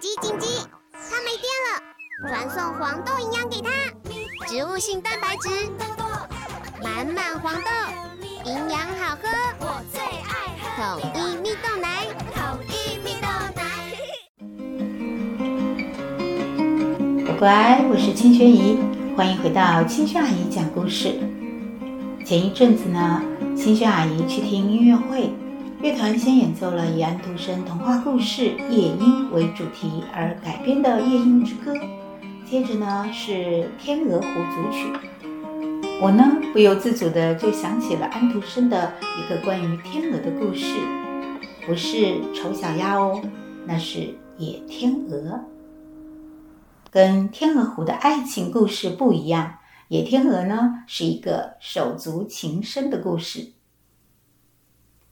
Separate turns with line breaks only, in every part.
紧急紧急！它没电了，传送黄豆营养给它，植物性蛋白质，满满黄豆，营养好喝，我最爱喝统一蜜豆奶，统一蜜
豆奶。乖乖，我是青萱姨，欢迎回到青萱阿姨讲故事。前一阵子呢，青萱阿姨去听音乐会。乐团先演奏了以安徒生童话故事《夜莺》为主题而改编的《夜莺之歌》，接着呢是《天鹅湖》组曲。我呢不由自主的就想起了安徒生的一个关于天鹅的故事，不是丑小鸭哦，那是野天鹅。跟《天鹅湖》的爱情故事不一样，《野天鹅》呢是一个手足情深的故事。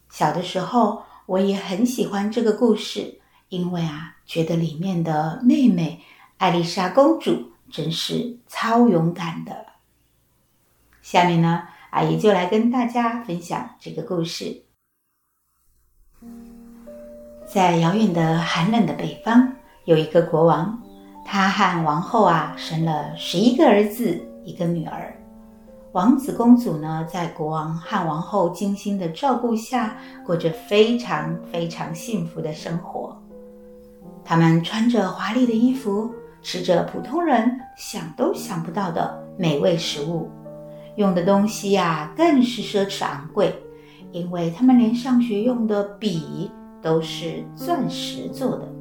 小的时候，我也很喜欢这个故事，因为啊，觉得里面的妹妹艾丽莎公主真是超勇敢的。下面呢，阿姨就来跟大家分享这个故事。在遥远的寒冷的北方，有一个国王，他和王后啊生了十一个儿子，一个女儿。王子公主呢，在国王和王后精心的照顾下，过着非常非常幸福的生活。他们穿着华丽的衣服，吃着普通人想都想不到的美味食物，用的东西呀，更是奢侈昂贵，因为他们连上学用的笔都是钻石做的。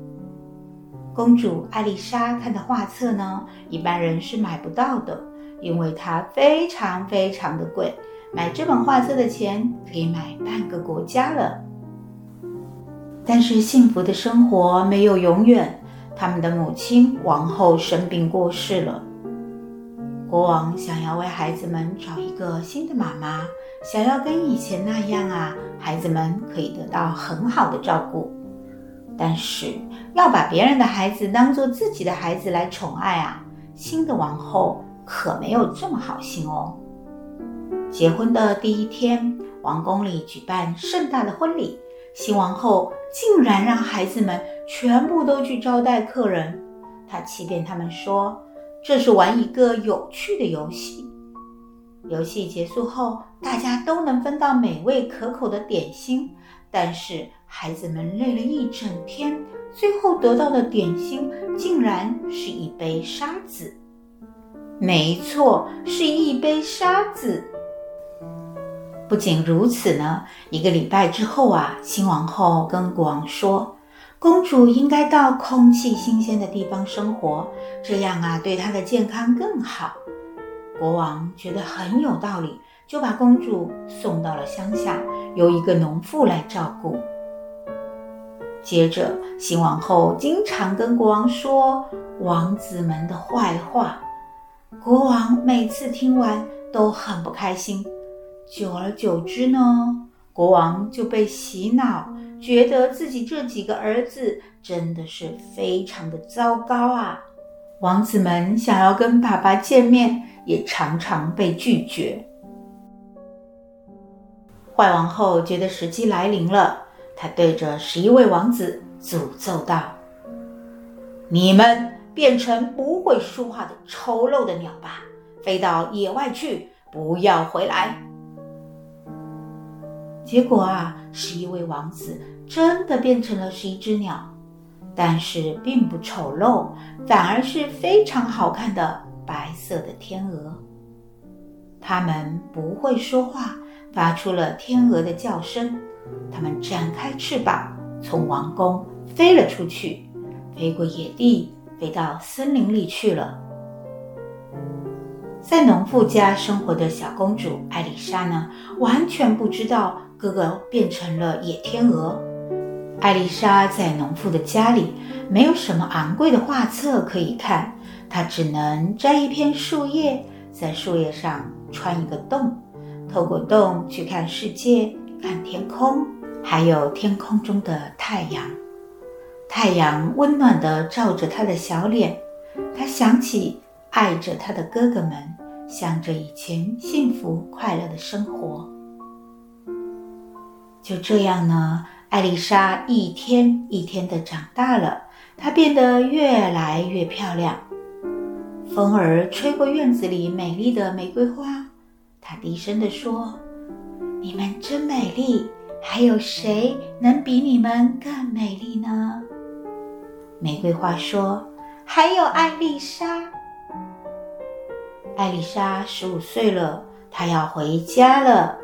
公主艾丽莎看的画册呢，一般人是买不到的。因为它非常非常的贵，买这本画册的钱可以买半个国家了。但是幸福的生活没有永远，他们的母亲王后生病过世了。国王想要为孩子们找一个新的妈妈，想要跟以前那样啊，孩子们可以得到很好的照顾。但是要把别人的孩子当做自己的孩子来宠爱啊，新的王后。可没有这么好心哦。结婚的第一天，王宫里举办盛大的婚礼，新王后竟然让孩子们全部都去招待客人。她欺骗他们说，这是玩一个有趣的游戏。游戏结束后，大家都能分到美味可口的点心，但是孩子们累了一整天，最后得到的点心竟然是一杯沙子。没错，是一杯沙子。不仅如此呢，一个礼拜之后啊，新王后跟国王说，公主应该到空气新鲜的地方生活，这样啊，对她的健康更好。国王觉得很有道理，就把公主送到了乡下，由一个农妇来照顾。接着，新王后经常跟国王说王子们的坏话。国王每次听完都很不开心，久而久之呢，国王就被洗脑，觉得自己这几个儿子真的是非常的糟糕啊！王子们想要跟爸爸见面，也常常被拒绝。坏王后觉得时机来临了，她对着十一位王子诅咒道：“你们！”变成不会说话的丑陋的鸟吧，飞到野外去，不要回来。结果啊，十一位王子真的变成了是一只鸟，但是并不丑陋，反而是非常好看的白色的天鹅。他们不会说话，发出了天鹅的叫声。他们展开翅膀，从王宫飞了出去，飞过野地。飞到森林里去了。在农妇家生活的小公主艾丽莎呢，完全不知道哥哥变成了野天鹅。艾丽莎在农妇的家里，没有什么昂贵的画册可以看，她只能摘一片树叶，在树叶上穿一个洞，透过洞去看世界，看天空，还有天空中的太阳。太阳温暖地照着她的小脸，她想起爱着她的哥哥们，想着以前幸福快乐的生活。就这样呢，艾丽莎一天一天地长大了，她变得越来越漂亮。风儿吹过院子里美丽的玫瑰花，她低声地说：“你们真美丽，还有谁能比你们更美丽呢？”玫瑰花说：“还有艾丽莎。”艾丽莎十五岁了，她要回家了。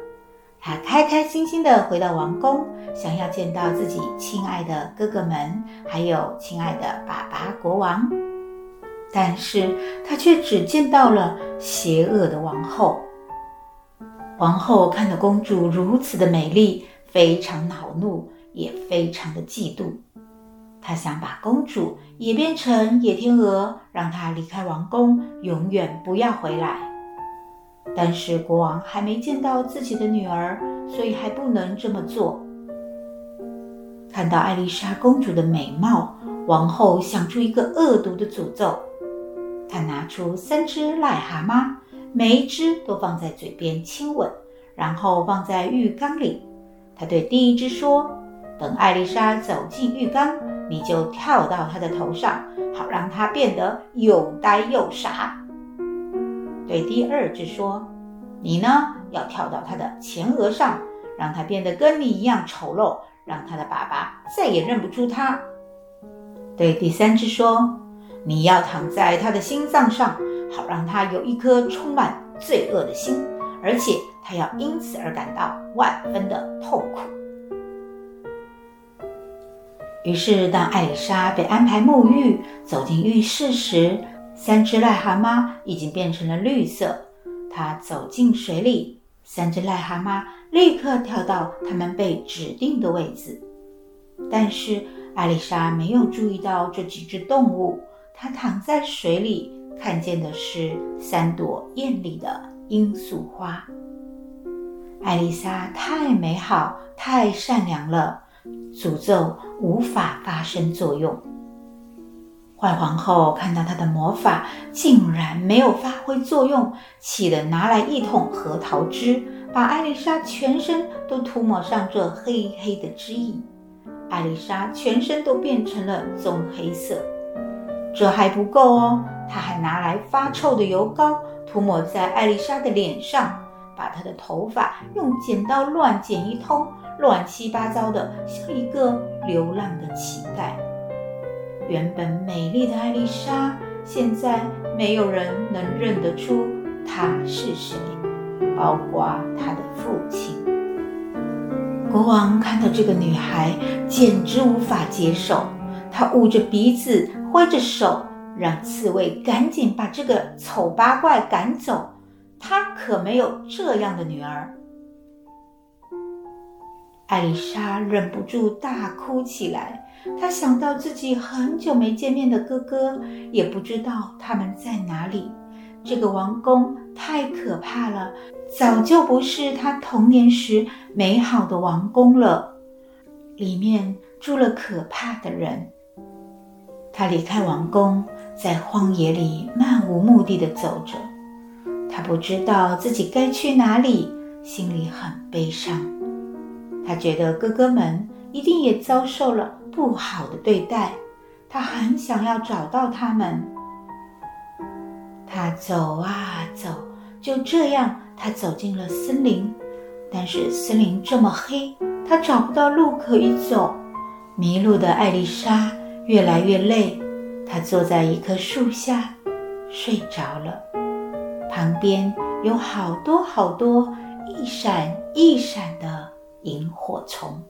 她开开心心的回到王宫，想要见到自己亲爱的哥哥们，还有亲爱的爸爸国王。但是她却只见到了邪恶的王后。王后看到公主如此的美丽，非常恼怒，也非常的嫉妒。他想把公主也变成野天鹅，让她离开王宫，永远不要回来。但是国王还没见到自己的女儿，所以还不能这么做。看到艾丽莎公主的美貌，王后想出一个恶毒的诅咒。她拿出三只癞蛤蟆，每一只都放在嘴边亲吻，然后放在浴缸里。她对第一只说：“等艾丽莎走进浴缸。”你就跳到他的头上，好让他变得又呆又傻。对第二只说：“你呢，要跳到他的前额上，让他变得跟你一样丑陋，让他的爸爸再也认不出他。”对第三只说：“你要躺在他的心脏上，好让他有一颗充满罪恶的心，而且他要因此而感到万分的痛苦。”于是，当艾丽莎被安排沐浴，走进浴室时，三只癞蛤蟆已经变成了绿色。她走进水里，三只癞蛤蟆立刻跳到它们被指定的位置。但是，艾丽莎没有注意到这几只动物。她躺在水里，看见的是三朵艳丽的罂粟花。艾丽莎太美好，太善良了。诅咒无法发生作用。坏皇后看到她的魔法竟然没有发挥作用，气得拿来一桶核桃汁，把艾丽莎全身都涂抹上这黑黑的汁液。艾丽莎全身都变成了棕黑色。这还不够哦，她还拿来发臭的油膏涂抹在艾丽莎的脸上，把她的头发用剪刀乱剪一通。乱七八糟的，像一个流浪的乞丐。原本美丽的艾丽莎，现在没有人能认得出她是谁，包括她的父亲。国王看到这个女孩，简直无法接受。他捂着鼻子，挥着手，让刺猬赶紧把这个丑八怪赶走。他可没有这样的女儿。艾丽莎忍不住大哭起来。她想到自己很久没见面的哥哥，也不知道他们在哪里。这个王宫太可怕了，早就不是她童年时美好的王宫了。里面住了可怕的人。她离开王宫，在荒野里漫无目的地走着。她不知道自己该去哪里，心里很悲伤。他觉得哥哥们一定也遭受了不好的对待，他很想要找到他们。他走啊走，就这样，他走进了森林。但是森林这么黑，他找不到路可以走。迷路的艾丽莎越来越累，她坐在一棵树下睡着了。旁边有好多好多一闪一闪的。萤火虫。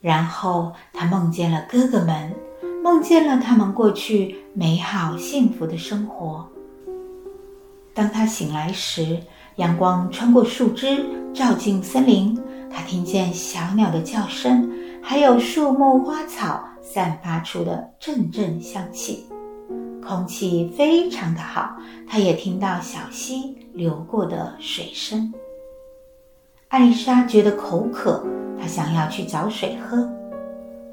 然后他梦见了哥哥们，梦见了他们过去美好幸福的生活。当他醒来时，阳光穿过树枝，照进森林。他听见小鸟的叫声，还有树木花草散发出的阵阵香气，空气非常的好。他也听到小溪流过的水声。艾丽莎觉得口渴，她想要去找水喝。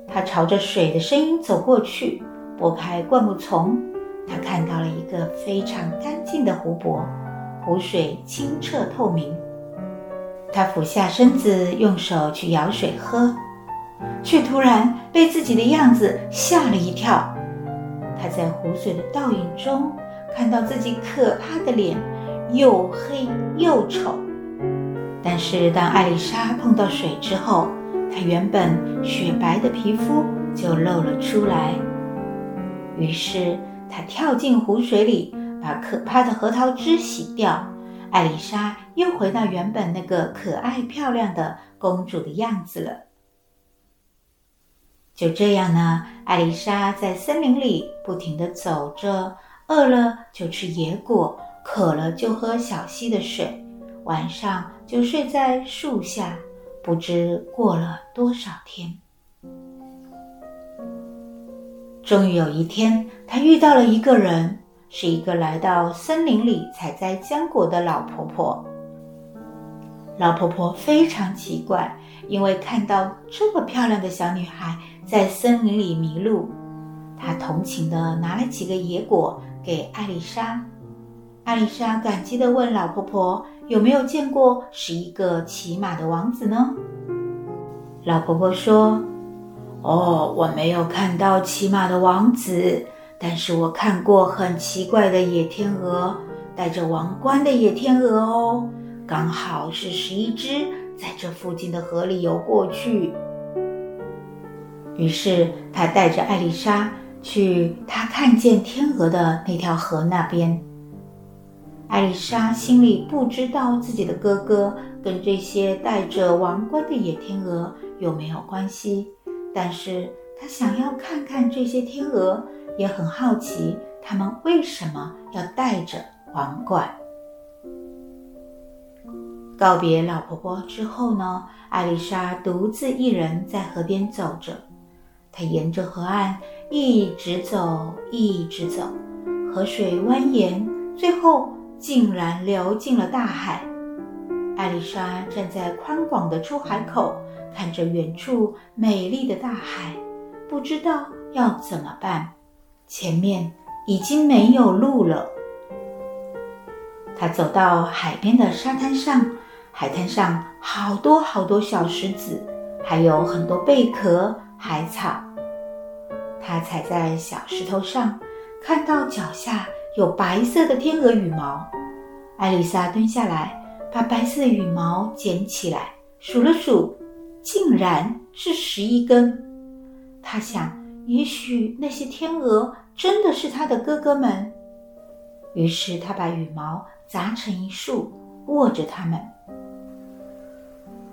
她朝着水的声音走过去，拨开灌木丛，她看到了一个非常干净的湖泊，湖水清澈透明。她俯下身子，用手去舀水喝。却突然被自己的样子吓了一跳。他在湖水的倒影中看到自己可怕的脸，又黑又丑。但是当艾丽莎碰到水之后，她原本雪白的皮肤就露了出来。于是她跳进湖水里，把可怕的核桃汁洗掉。艾丽莎又回到原本那个可爱漂亮的公主的样子了。就这样呢，艾丽莎在森林里不停地走着，饿了就吃野果，渴了就喝小溪的水，晚上就睡在树下。不知过了多少天，终于有一天，她遇到了一个人，是一个来到森林里采摘浆果的老婆婆。老婆婆非常奇怪，因为看到这么漂亮的小女孩在森林里迷路，她同情地拿了几个野果给艾丽莎。艾丽莎感激地问老婆婆：“有没有见过十一个骑马的王子呢？”老婆婆说：“哦，我没有看到骑马的王子，但是我看过很奇怪的野天鹅，戴着王冠的野天鹅哦。”刚好是十一只，在这附近的河里游过去。于是他带着艾丽莎去他看见天鹅的那条河那边。艾丽莎心里不知道自己的哥哥跟这些戴着王冠的野天鹅有没有关系，但是她想要看看这些天鹅，也很好奇他们为什么要戴着王冠。告别老婆婆之后呢，艾丽莎独自一人在河边走着。她沿着河岸一直走，一直走，河水蜿蜒，最后竟然流进了大海。艾丽莎站在宽广的出海口，看着远处美丽的大海，不知道要怎么办。前面已经没有路了。她走到海边的沙滩上。海滩上好多好多小石子，还有很多贝壳、海草。他踩在小石头上，看到脚下有白色的天鹅羽毛。艾丽莎蹲下来，把白色的羽毛捡起来，数了数，竟然是十一根。她想，也许那些天鹅真的是她的哥哥们。于是她把羽毛扎成一束，握着它们。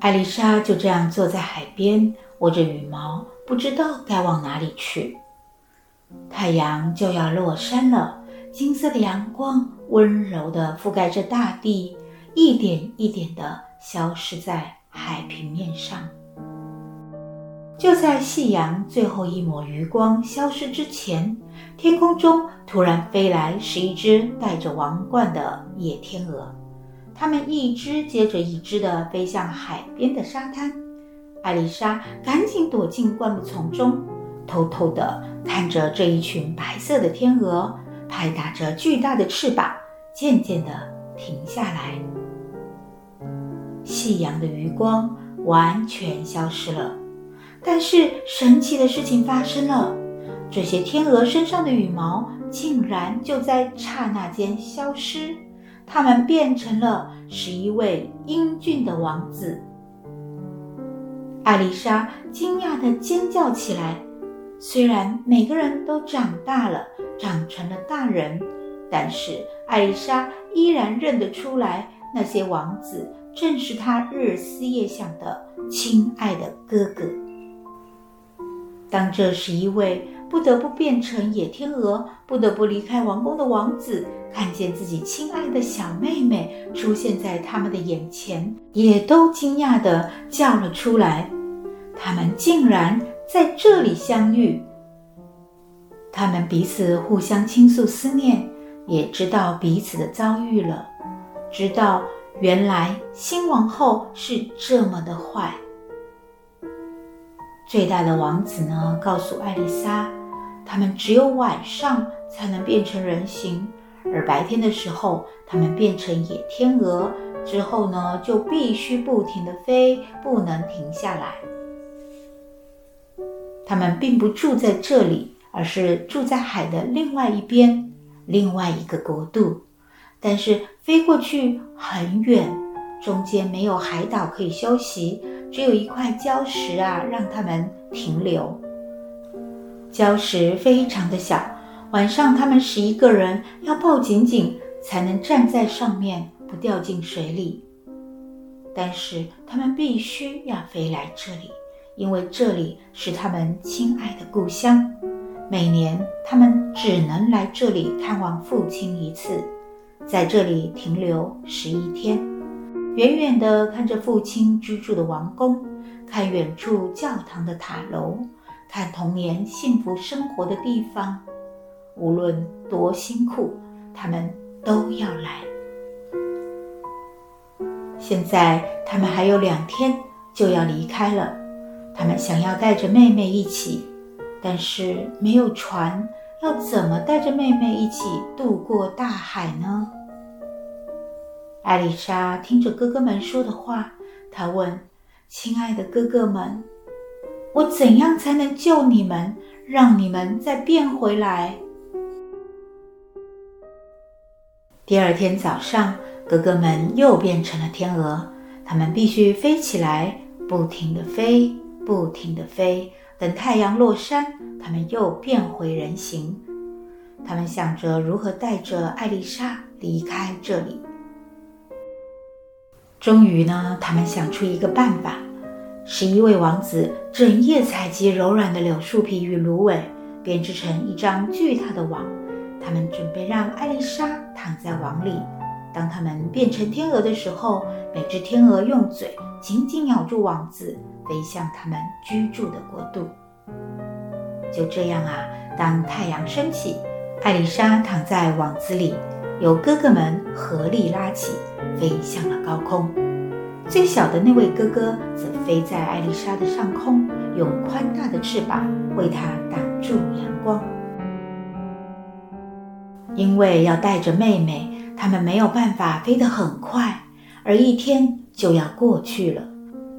艾丽莎就这样坐在海边，握着羽毛，不知道该往哪里去。太阳就要落山了，金色的阳光温柔地覆盖着大地，一点一点地消失在海平面上。就在夕阳最后一抹余光消失之前，天空中突然飞来十一只戴着王冠的野天鹅。它们一只接着一只地飞向海边的沙滩，艾丽莎赶紧躲进灌木丛中，偷偷地看着这一群白色的天鹅拍打着巨大的翅膀，渐渐地停下来。夕阳的余光完全消失了，但是神奇的事情发生了，这些天鹅身上的羽毛竟然就在刹那间消失。它们变成了十一位英俊的王子。艾丽莎惊讶地尖叫起来。虽然每个人都长大了，长成了大人，但是艾丽莎依然认得出来，那些王子正是她日思夜想的亲爱的哥哥。当这十一位不得不变成野天鹅，不得不离开王宫的王子，看见自己亲爱的小妹妹出现在他们的眼前，也都惊讶地叫了出来。他们竟然在这里相遇。他们彼此互相倾诉思念，也知道彼此的遭遇了，知道原来新王后是这么的坏。最大的王子呢，告诉艾丽莎。他们只有晚上才能变成人形，而白天的时候，他们变成野天鹅之后呢，就必须不停地飞，不能停下来。他们并不住在这里，而是住在海的另外一边，另外一个国度。但是飞过去很远，中间没有海岛可以休息，只有一块礁石啊，让他们停留。礁石非常的小，晚上他们十一个人要抱紧紧，才能站在上面不掉进水里。但是他们必须要飞来这里。因为这里是他们亲爱的故乡，每年他们只能来这里看望父亲一次，在这里停留十一天，远远地看着父亲居住的王宫，看远处教堂的塔楼，看童年幸福生活的地方。无论多辛苦，他们都要来。现在他们还有两天就要离开了。他们想要带着妹妹一起，但是没有船，要怎么带着妹妹一起渡过大海呢？艾丽莎听着哥哥们说的话，她问：“亲爱的哥哥们，我怎样才能救你们，让你们再变回来？”第二天早上，哥哥们又变成了天鹅，他们必须飞起来，不停地飞。不停地飞，等太阳落山，他们又变回人形。他们想着如何带着艾丽莎离开这里。终于呢，他们想出一个办法：十一位王子整夜采集柔软的柳树皮与芦苇，编织成一张巨大的网。他们准备让艾丽莎躺在网里。当他们变成天鹅的时候，每只天鹅用嘴紧紧咬住网子。飞向他们居住的国度。就这样啊，当太阳升起，艾丽莎躺在网子里，由哥哥们合力拉起，飞向了高空。最小的那位哥哥则飞在艾丽莎的上空，用宽大的翅膀为她挡住阳光。因为要带着妹妹，他们没有办法飞得很快，而一天就要过去了。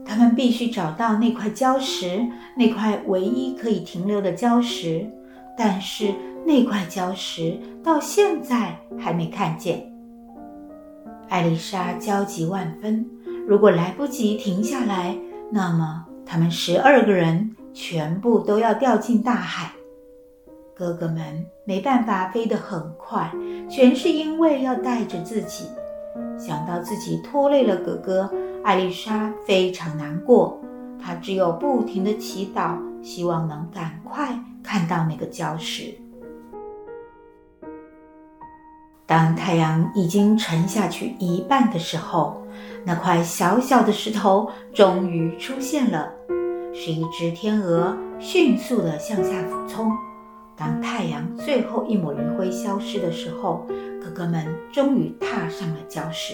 他们必须找到那块礁石，那块唯一可以停留的礁石。但是那块礁石到现在还没看见。艾丽莎焦急万分，如果来不及停下来，那么他们十二个人全部都要掉进大海。哥哥们没办法飞得很快，全是因为要带着自己。想到自己拖累了哥哥。艾丽莎非常难过，她只有不停地祈祷，希望能赶快看到那个礁石。当太阳已经沉下去一半的时候，那块小小的石头终于出现了，是一只天鹅迅速的向下俯冲。当太阳最后一抹余晖消失的时候，哥哥们终于踏上了礁石。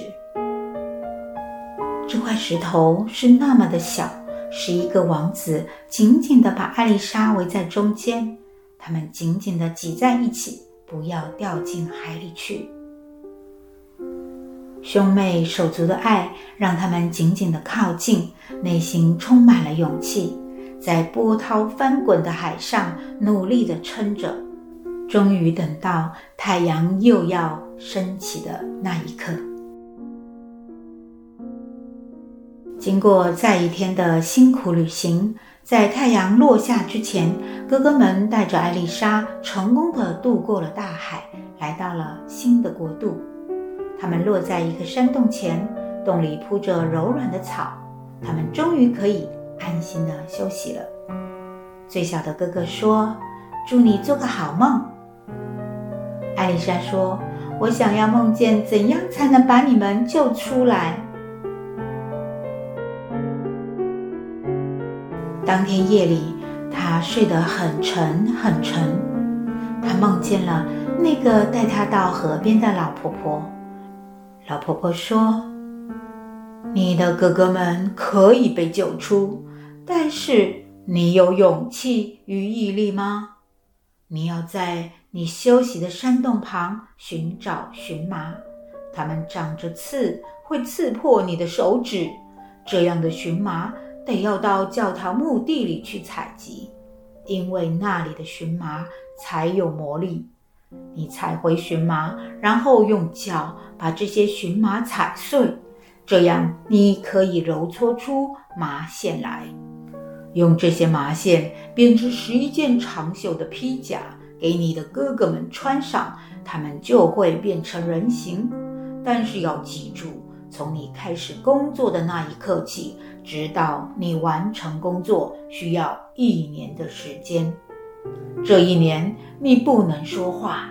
这块石头是那么的小，十一个王子紧紧地把艾丽莎围在中间，他们紧紧地挤在一起，不要掉进海里去。兄妹手足的爱让他们紧紧地靠近，内心充满了勇气，在波涛翻滚的海上努力地撑着，终于等到太阳又要升起的那一刻。经过再一天的辛苦旅行，在太阳落下之前，哥哥们带着艾丽莎成功的渡过了大海，来到了新的国度。他们落在一个山洞前，洞里铺着柔软的草，他们终于可以安心的休息了。最小的哥哥说：“祝你做个好梦。”艾丽莎说：“我想要梦见怎样才能把你们救出来。”当天夜里，他睡得很沉很沉。他梦见了那个带他到河边的老婆婆。老婆婆说：“你的哥哥们可以被救出，但是你有勇气与毅力吗？你要在你休息的山洞旁寻找荨麻，它们长着刺，会刺破你的手指。这样的荨麻。”得要到教堂墓地里去采集，因为那里的荨麻才有魔力。你采回荨麻，然后用脚把这些荨麻踩碎，这样你可以揉搓出麻线来。用这些麻线编织十一件长袖的披甲，给你的哥哥们穿上，他们就会变成人形。但是要记住，从你开始工作的那一刻起，直到你完成工作，需要一年的时间。这一年你不能说话，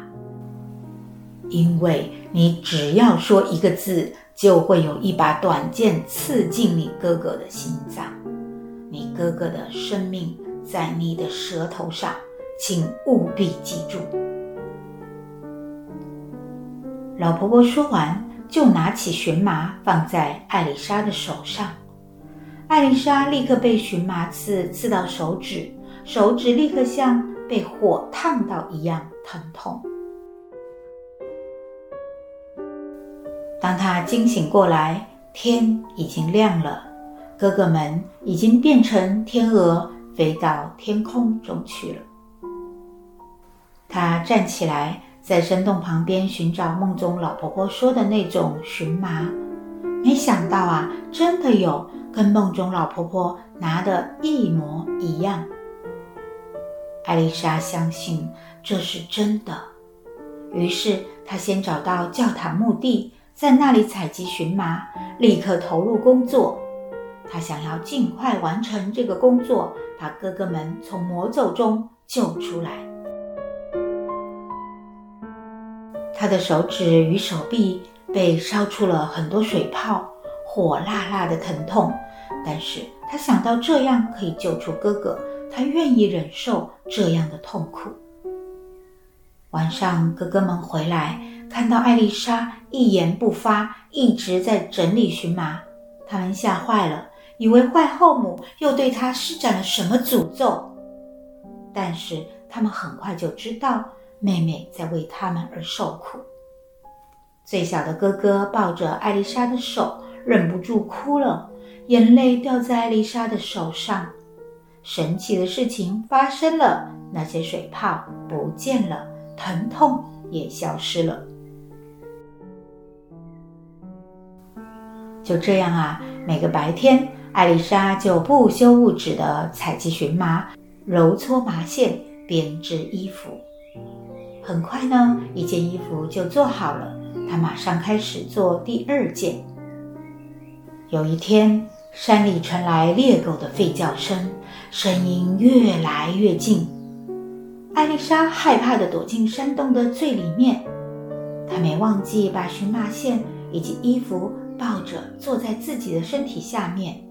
因为你只要说一个字，就会有一把短剑刺进你哥哥的心脏。你哥哥的生命在你的舌头上，请务必记住。老婆婆说完，就拿起荨麻放在艾丽莎的手上。艾丽莎立刻被荨麻刺刺到手指，手指立刻像被火烫到一样疼痛。当她惊醒过来，天已经亮了。哥哥们已经变成天鹅，飞到天空中去了。他站起来，在山洞旁边寻找梦中老婆婆说的那种荨麻。没想到啊，真的有，跟梦中老婆婆拿的一模一样。艾丽莎相信这是真的，于是她先找到教堂墓地，在那里采集荨麻，立刻投入工作。她想要尽快完成这个工作，把哥哥们从魔咒中救出来。他的手指与手臂被烧出了很多水泡，火辣辣的疼痛。但是他想到这样可以救出哥哥，他愿意忍受这样的痛苦。晚上，哥哥们回来，看到艾丽莎一言不发，一直在整理荨麻，他们吓坏了。以为坏后母又对他施展了什么诅咒，但是他们很快就知道妹妹在为他们而受苦。最小的哥哥抱着艾丽莎的手，忍不住哭了，眼泪掉在艾丽莎的手上。神奇的事情发生了，那些水泡不见了，疼痛也消失了。就这样啊，每个白天。艾丽莎就不休勿止地采集荨麻，揉搓麻线，编织衣服。很快呢，一件衣服就做好了。她马上开始做第二件。有一天，山里传来猎狗的吠叫声，声音越来越近。艾丽莎害怕地躲进山洞的最里面。她没忘记把荨麻线以及衣服抱着，坐在自己的身体下面。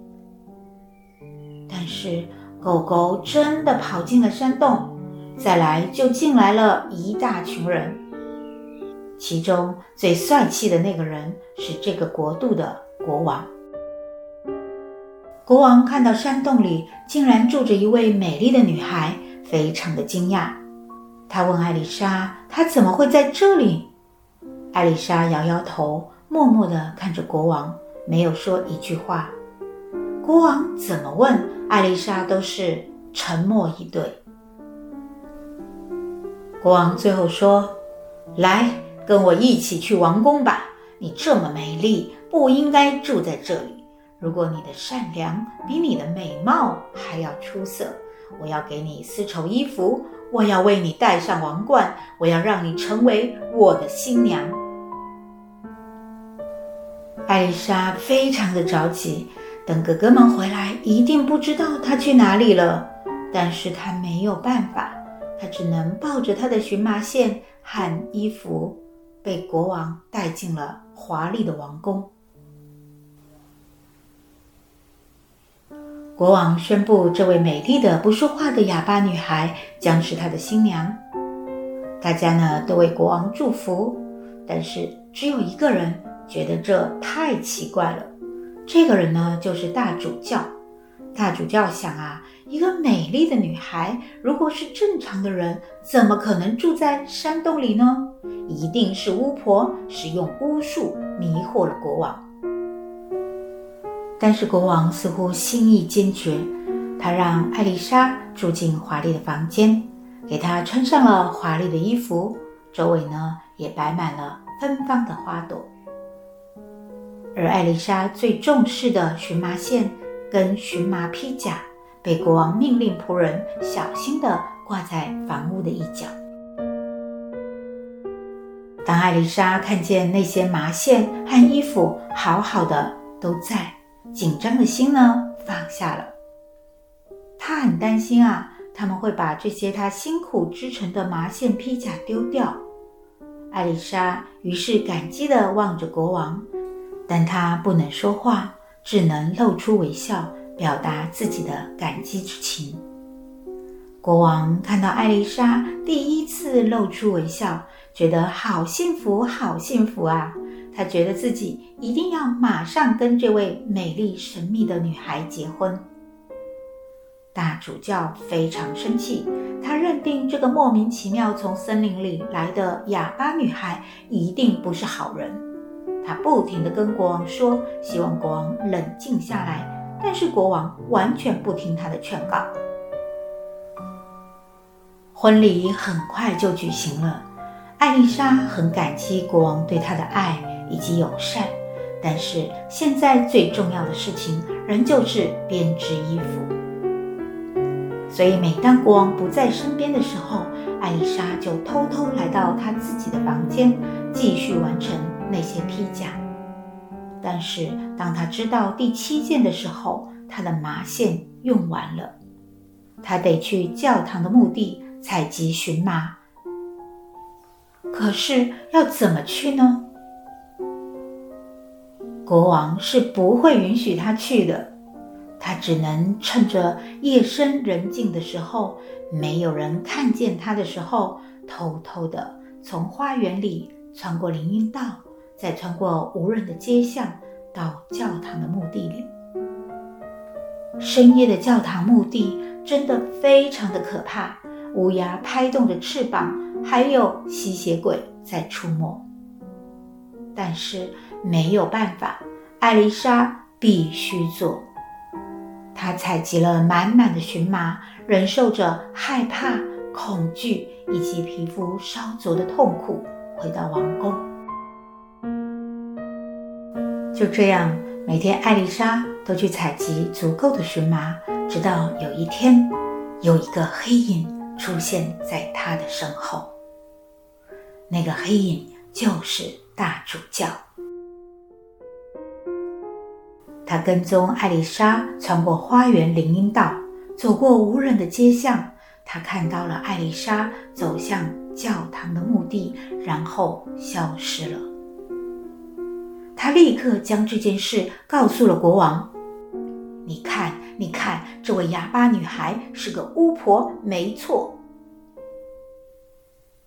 但是狗狗真的跑进了山洞，再来就进来了一大群人。其中最帅气的那个人是这个国度的国王。国王看到山洞里竟然住着一位美丽的女孩，非常的惊讶。他问艾丽莎：“她怎么会在这里？”艾丽莎摇摇头，默默地看着国王，没有说一句话。国王怎么问艾丽莎都是沉默以对。国王最后说：“来，跟我一起去王宫吧。你这么美丽，不应该住在这里。如果你的善良比你的美貌还要出色，我要给你丝绸衣服，我要为你戴上王冠，我要让你成为我的新娘。”艾丽莎非常的着急。等哥哥们回来，一定不知道他去哪里了。但是他没有办法，他只能抱着他的荨麻线和衣服，被国王带进了华丽的王宫。国王宣布，这位美丽的不说话的哑巴女孩将是他的新娘。大家呢都为国王祝福，但是只有一个人觉得这太奇怪了。这个人呢，就是大主教。大主教想啊，一个美丽的女孩，如果是正常的人，怎么可能住在山洞里呢？一定是巫婆使用巫术迷惑了国王。但是国王似乎心意坚决，他让艾丽莎住进华丽的房间，给她穿上了华丽的衣服，周围呢也摆满了芬芳的花朵。而艾丽莎最重视的荨麻线跟荨麻披甲，被国王命令仆人小心地挂在房屋的一角。当艾丽莎看见那些麻线和衣服好好的都在，紧张的心呢放下了。他很担心啊，他们会把这些他辛苦织成的麻线披甲丢掉。艾丽莎于是感激地望着国王。但他不能说话，只能露出微笑，表达自己的感激之情。国王看到艾丽莎第一次露出微笑，觉得好幸福，好幸福啊！他觉得自己一定要马上跟这位美丽神秘的女孩结婚。大主教非常生气，他认定这个莫名其妙从森林里来的哑巴女孩一定不是好人。他不停地跟国王说，希望国王冷静下来，但是国王完全不听他的劝告。婚礼很快就举行了，艾丽莎很感激国王对她的爱以及友善，但是现在最重要的事情仍旧是编织衣服。所以每当国王不在身边的时候，艾丽莎就偷偷来到她自己的房间，继续完成。那些披甲，但是当她知道第七件的时候，她的麻线用完了，她得去教堂的墓地采集荨麻。可是要怎么去呢？国王是不会允许他去的，他只能趁着夜深人静的时候，没有人看见他的时候，偷偷的从花园里穿过林荫道。再穿过无人的街巷，到教堂的墓地里。深夜的教堂墓地真的非常的可怕，乌鸦拍动着翅膀，还有吸血鬼在出没。但是没有办法，艾丽莎必须做。她采集了满满的荨麻，忍受着害怕、恐惧以及皮肤烧灼的痛苦，回到王宫。就这样，每天艾丽莎都去采集足够的荨麻，直到有一天，有一个黑影出现在她的身后。那个黑影就是大主教。他跟踪艾丽莎穿过花园林荫道，走过无人的街巷。他看到了艾丽莎走向教堂的墓地，然后消失了。他立刻将这件事告诉了国王。你看，你看，这位哑巴女孩是个巫婆，没错。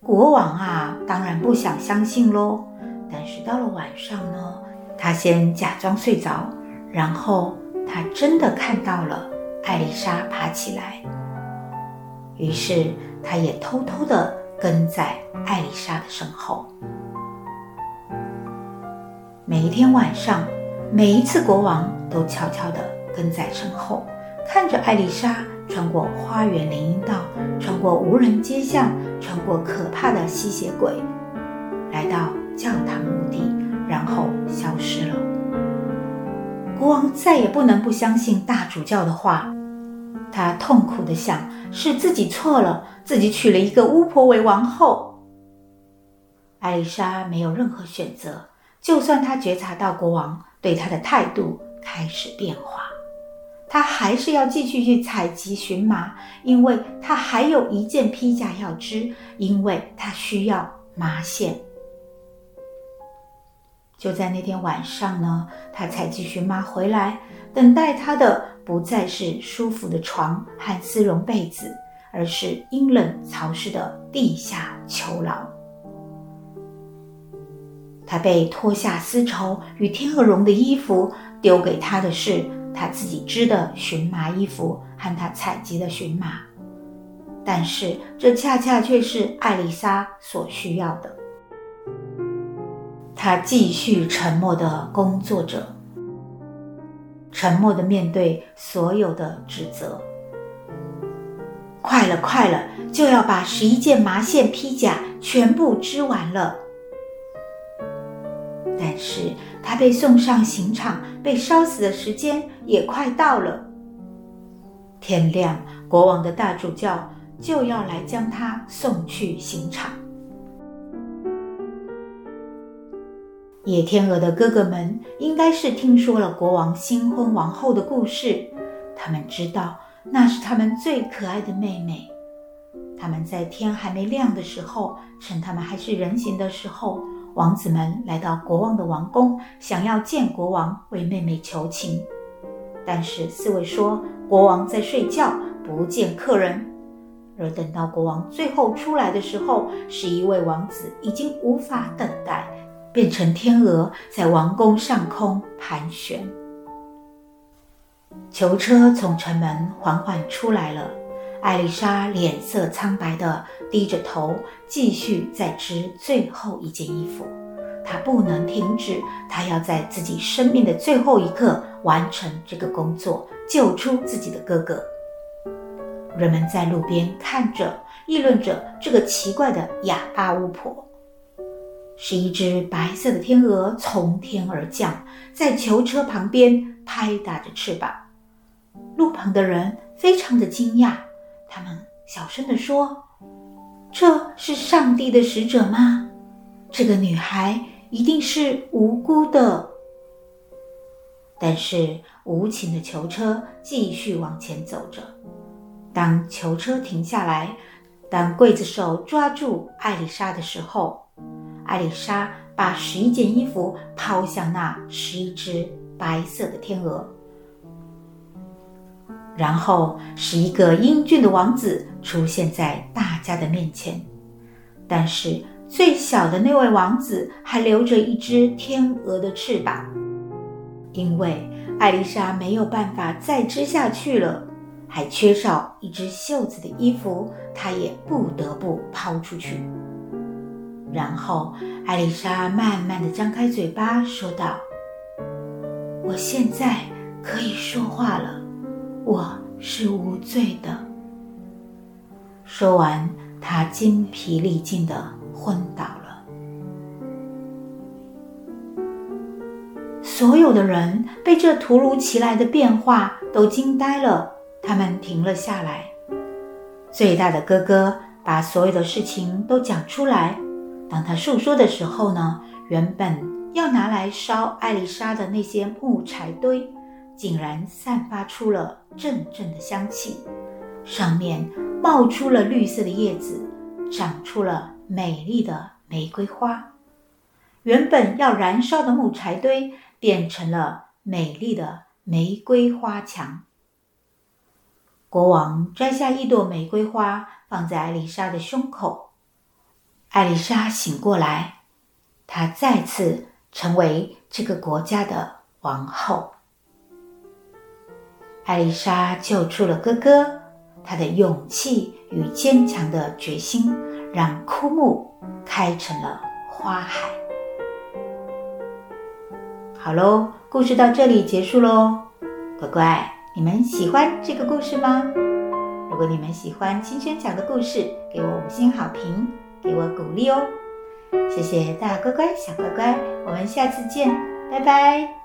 国王啊，当然不想相信喽。但是到了晚上呢，他先假装睡着，然后他真的看到了艾丽莎爬起来。于是他也偷偷地跟在艾丽莎的身后。每一天晚上，每一次国王都悄悄地跟在身后，看着艾丽莎穿过花园林荫道，穿过无人街巷，穿过可怕的吸血鬼，来到国王再也不能不相信大主教的话，他痛苦地想：是自己错了，自己娶了一个巫婆为王后。艾丽莎没有任何选择。就算她觉察到国王对她的态度开始变化，她还是要继续去采集荨麻，因为她还有一件披甲要织，因为她需要麻线。就在那天晚上呢，他采集荨麻回来，等待他的不再是舒服的床和丝绒被子，而是阴冷潮湿的地下囚牢。他被脱下丝绸与天鹅绒的衣服，丢给他的是他自己织的荨麻衣服和他采集的荨麻，但是这恰恰却是艾丽莎所需要的。他继续沉默地工作着，沉默地面对所有的指责，快了，快了，就要把十一件麻线披甲全部织完了。但是他被送上刑场、被烧死的时间也快到了。天亮，国王的大主教就要来将他送去刑场。野天鹅的哥哥们应该是听说了国王新婚王后的故事，他们知道那是他们最可爱的妹妹。他们在天还没亮的时候，趁他们还是人形的时候，王子们来到国王的王宫，想要见国王，为妹妹求情。但是侍卫说国王在睡觉，不见客人。而等到国王最后出来的时候，十一位王子已经无法等待，变成天鹅在王宫上空盘旋。囚车从城门缓缓出来了，艾丽莎脸色苍白的低着头，继续在织最后一件衣服。她不能停止，她要在自己生命的最后一刻完成这个工作，救出自己的哥哥。人们在路边看着，议论着这个奇怪的哑巴巫婆。是一只白色的天鹅从天而降，在囚车旁边拍打着翅膀。路旁的人非常的惊讶，他们小声地说：“这是上帝的使者吗？这个女孩一定是无辜的。”但是无情的囚车继续往前走着。当囚车停下来，当刽子手抓住艾丽莎的时候，艾丽莎把十一件衣服抛向那十一只白色的天鹅，然后十一个英俊的王子出现在大家的面前。但是最小的那位王子还留着一只天鹅的翅膀，因为艾丽莎没有办法再织下去了，还缺少一只袖子的衣服，她也不得不抛出去。然后，艾丽莎慢慢地张开嘴巴，说道：“我现在可以说话了，我是无罪的。”说完，她精疲力尽地昏倒了。所有的人被这突如其来的变化都惊呆了，他们停了下来。最大的哥哥把所有的事情都讲出来。当他诉说的时候呢，原本要拿来烧艾丽莎的那些木柴堆，竟然散发出了阵阵的香气，上面冒出了绿色的叶子，长出了美丽的玫瑰花。原本要燃烧的木柴堆变成了美丽的玫瑰花墙。国王摘下一朵玫瑰花，放在艾丽莎的胸口。艾丽莎醒过来，她再次成为这个国家的王后。艾丽莎救出了哥哥，她的勇气与坚强的决心让枯木开成了花海。好喽，故事到这里结束喽。乖乖，你们喜欢这个故事吗？如果你们喜欢青萱讲的故事，给我五星好评。给我鼓励哦，谢谢大乖乖、小乖乖，我们下次见，拜拜。